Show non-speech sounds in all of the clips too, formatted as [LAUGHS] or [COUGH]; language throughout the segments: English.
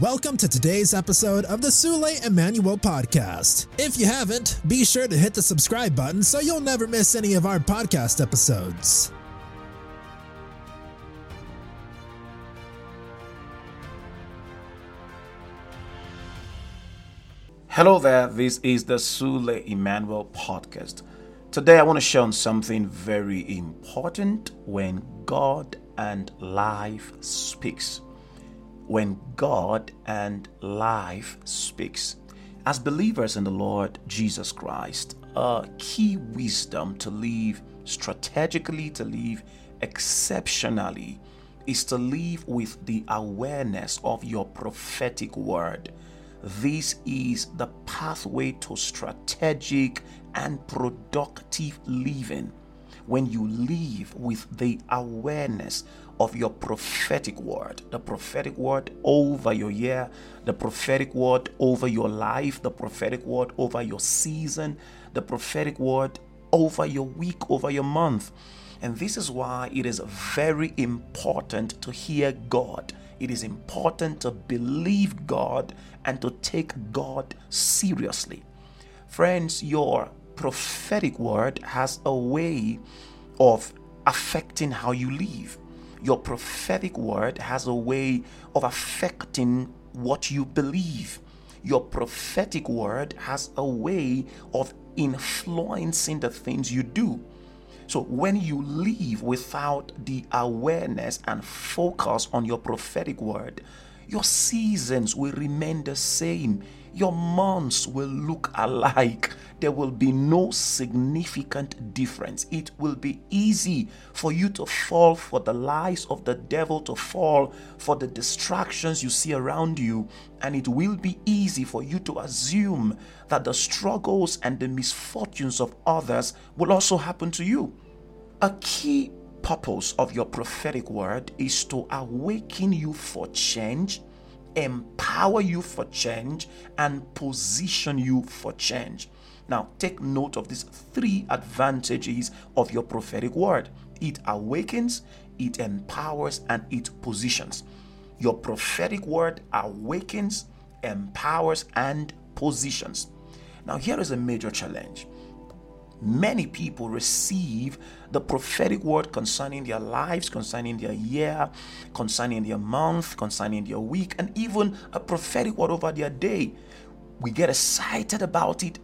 Welcome to today's episode of the Sule Emmanuel podcast. If you haven't, be sure to hit the subscribe button so you'll never miss any of our podcast episodes. Hello there, this is the Sule Emmanuel podcast. Today I want to share on something very important when God and life speaks when God and life speaks. As believers in the Lord Jesus Christ, a key wisdom to live strategically, to live exceptionally, is to live with the awareness of your prophetic word. This is the pathway to strategic and productive living when you live with the awareness of your prophetic word, the prophetic word over your year, the prophetic word over your life, the prophetic word over your season, the prophetic word over your week, over your month. And this is why it is very important to hear God. It is important to believe God and to take God seriously. Friends, your prophetic word has a way of affecting how you live. Your prophetic word has a way of affecting what you believe. Your prophetic word has a way of influencing the things you do. So when you live without the awareness and focus on your prophetic word, your seasons will remain the same your months will look alike. There will be no significant difference. It will be easy for you to fall for the lies of the devil, to fall for the distractions you see around you, and it will be easy for you to assume that the struggles and the misfortunes of others will also happen to you. A key purpose of your prophetic word is to awaken you for change empower you for change, and position you for change. Now, take note of these three advantages of your prophetic word it awakens, it empowers, and it positions. Your prophetic word awakens, empowers, and positions. Now, here is a major challenge many people receive the prophetic word concerning their lives, concerning their year, concerning their month, concerning their week, and even a prophetic word over their day. We get excited about it,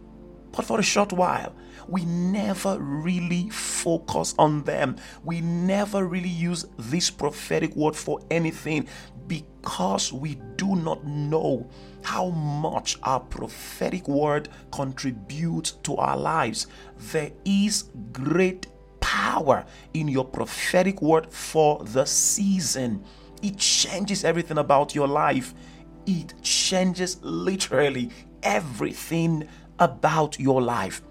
but for a short while. We never really focus on them. We never really use this prophetic word for anything because we do not know how much our prophetic word contributes to our lives. There is great power in your prophetic word for the season. It changes everything about your life. It changes literally everything about your life.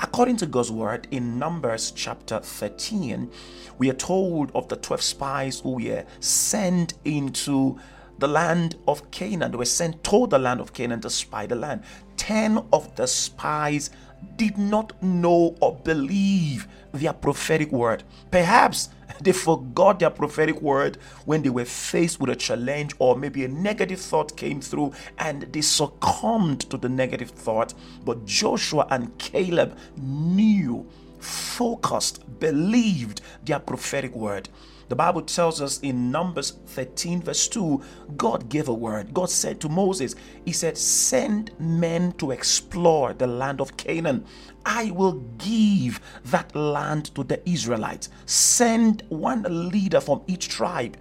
According to God's word in Numbers chapter 13, we are told of the 12 spies who were sent into the land of Canaan. They were sent to the land of Canaan to spy the land. Ten of the spies did not know or believe their prophetic word. Perhaps they forgot their prophetic word when they were faced with a challenge or maybe a negative thought came through and they succumbed to the negative thought. But Joshua and Caleb knew, focused, believed their prophetic word. The Bible tells us in Numbers 13, verse 2, God gave a word. God said to Moses, He said, Send men to explore the land of Canaan. I will give that land to the Israelites. Send one leader from each tribe.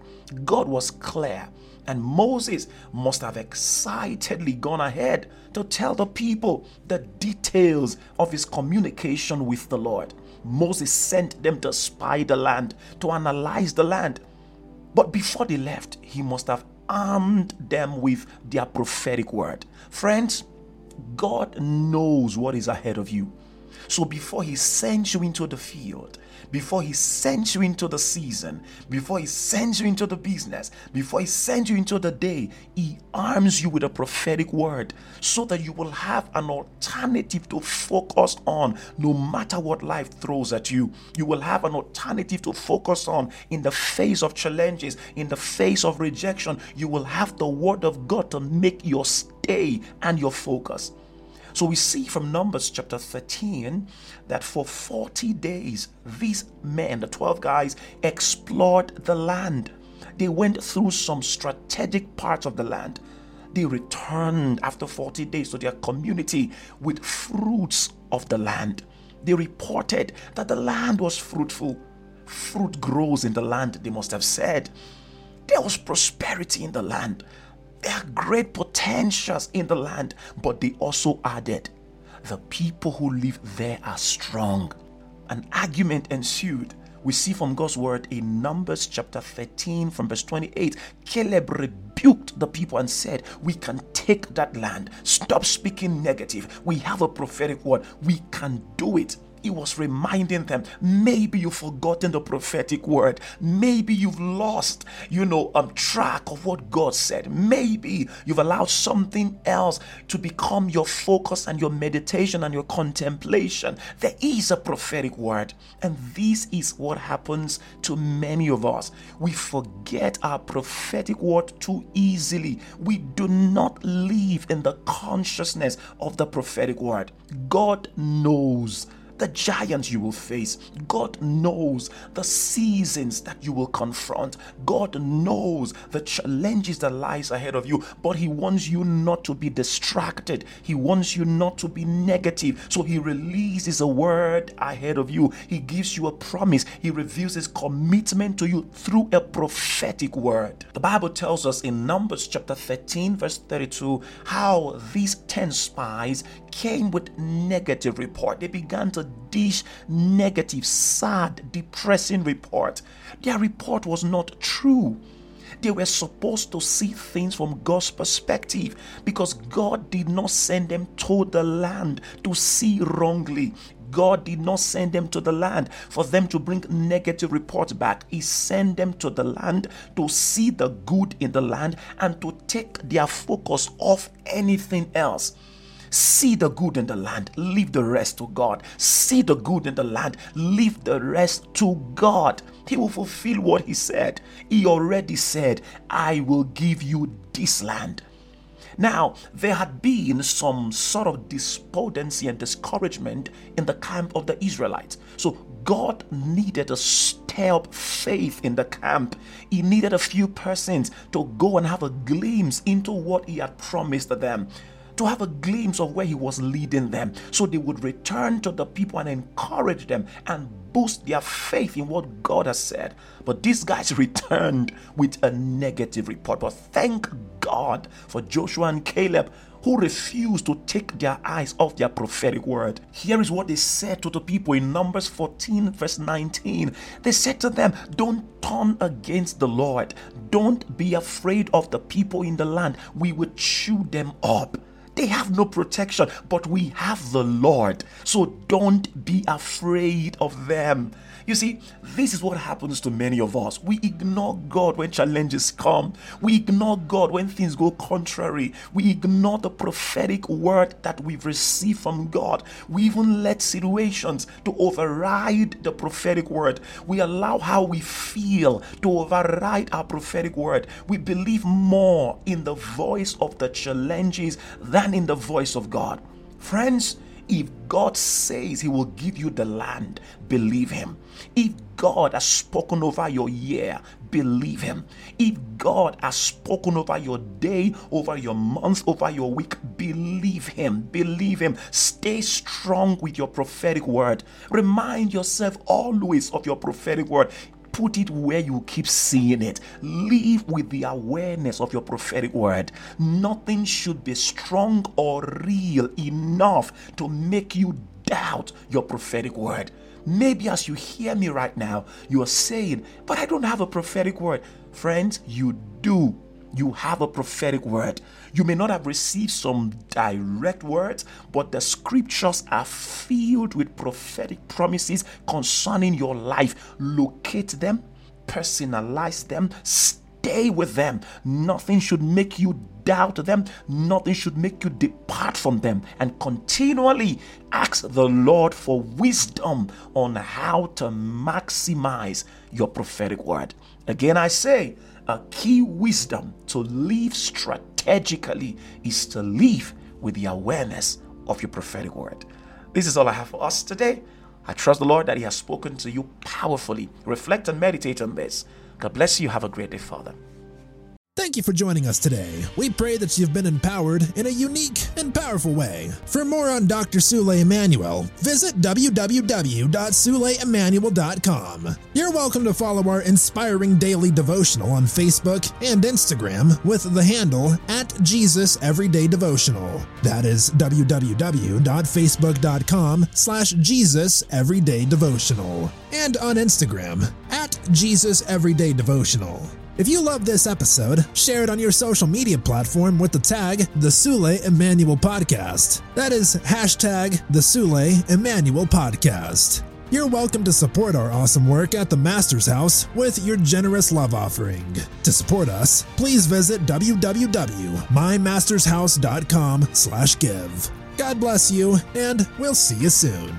God was clear. And Moses must have excitedly gone ahead to tell the people the details of his communication with the Lord. Moses sent them to spy the land, to analyze the land. But before they left, he must have armed them with their prophetic word. Friends, God knows what is ahead of you. So before he sends you into the field, before He sends you into the season, before He sends you into the business, before He sends you into the day, He arms you with a prophetic word so that you will have an alternative to focus on no matter what life throws at you. You will have an alternative to focus on in the face of challenges, in the face of rejection. You will have the word of God to make your stay and your focus. So we see from Numbers chapter 13 that for 40 days, these men, the 12 guys, explored the land. They went through some strategic parts of the land. They returned after 40 days to their community with fruits of the land. They reported that the land was fruitful. Fruit grows in the land, they must have said. There was prosperity in the land. There are great potentials in the land, but they also added, the people who live there are strong. An argument ensued. We see from God's word in Numbers chapter 13, from verse 28, Caleb rebuked the people and said, We can take that land. Stop speaking negative. We have a prophetic word. We can do it he was reminding them maybe you've forgotten the prophetic word. Maybe you've lost you know um track of what god said. Maybe you've allowed something else to become your focus and your meditation and your contemplation. There is a prophetic word and this is what happens to many of us. We forget our prophetic word too easily. We do not live in the consciousness of the prophetic word. God knows the giants you will face. God knows the seasons that you will confront. God knows the challenges that lies ahead of you, but he wants you not to be distracted. He wants you not to be negative. So he releases a word ahead of you. He gives you a promise. He reveals his commitment to you through a prophetic word. The Bible tells us in Numbers chapter 13 verse 32 how these 10 spies came with negative report. They began to dish negative, sad, depressing report. Their report was not true. They were supposed to see things from God's perspective because God did not send them to the land to see wrongly. God did not send them to the land for them to bring negative reports back. He sent them to the land to see the good in the land and to take their focus off anything else. See the good in the land, leave the rest to God. See the good in the land, leave the rest to God. He will fulfill what He said. He already said, I will give you this land. Now, there had been some sort of despondency and discouragement in the camp of the Israelites. So, God needed to stir up faith in the camp. He needed a few persons to go and have a glimpse into what He had promised them to have a glimpse of where he was leading them so they would return to the people and encourage them and boost their faith in what God has said. But these guys [LAUGHS] returned with a negative report. But thank God for Joshua and Caleb who refused to take their eyes off their prophetic word. Here is what they said to the people in Numbers 14, verse 19. They said to them, Don't turn against the Lord, don't be afraid of the people in the land. We will chew them up. They have no protection, but we have the Lord. So don't be afraid of them. You see, this is what happens to many of us. We ignore God when challenges come. We ignore God when things go contrary. We ignore the prophetic word that we've received from God. We even let situations to override the prophetic word. We allow how we feel to override our prophetic word. We believe more in the voice of the challenges than in the voice of God. Friends, if God says He will give you the land, believe Him. If God has spoken over your year, believe Him. If God has spoken over your day, over your month, over your week, believe Him. Believe Him. Stay strong with your prophetic word. Remind yourself always of your prophetic word put it where you keep seeing it. Live with the awareness of your prophetic word. Nothing should be strong or real enough to make you doubt your prophetic word. Maybe as you hear me right now, you are saying, But I don't have a prophetic word. Friends, you do. You have a prophetic word. You may not have received some direct words, but the scriptures are filled with prophetic promises concerning your life. Locate them, personalize them, stay with them. Nothing should make you doubt them. Nothing should make you depart from them. And continually ask the Lord for wisdom on how to maximize your prophetic word. Again, I say, a key wisdom to live strategically is to live with the awareness of your prophetic word. This is all I have for us today. I trust the Lord that He has spoken to you powerfully. Reflect and meditate on this. God bless you. Have a great day, Father. Thank you for joining us today. We pray that you've been empowered in a unique and powerful way. For more on Dr. Sule Emmanuel, visit www.suleemanuel.com. You're welcome to follow our inspiring daily devotional on Facebook and Instagram with the handle at Jesus Everyday Devotional. That is www.facebook.com slash Jesus Everyday Devotional. And on Instagram at Jesus Everyday Devotional. If you love this episode, share it on your social media platform with the tag The Sule Emmanuel Podcast. That is hashtag The Sule Emmanuel Podcast. You're welcome to support our awesome work at the Master's House with your generous love offering. To support us, please visit www.mymastershouse.com slash give. God bless you, and we'll see you soon.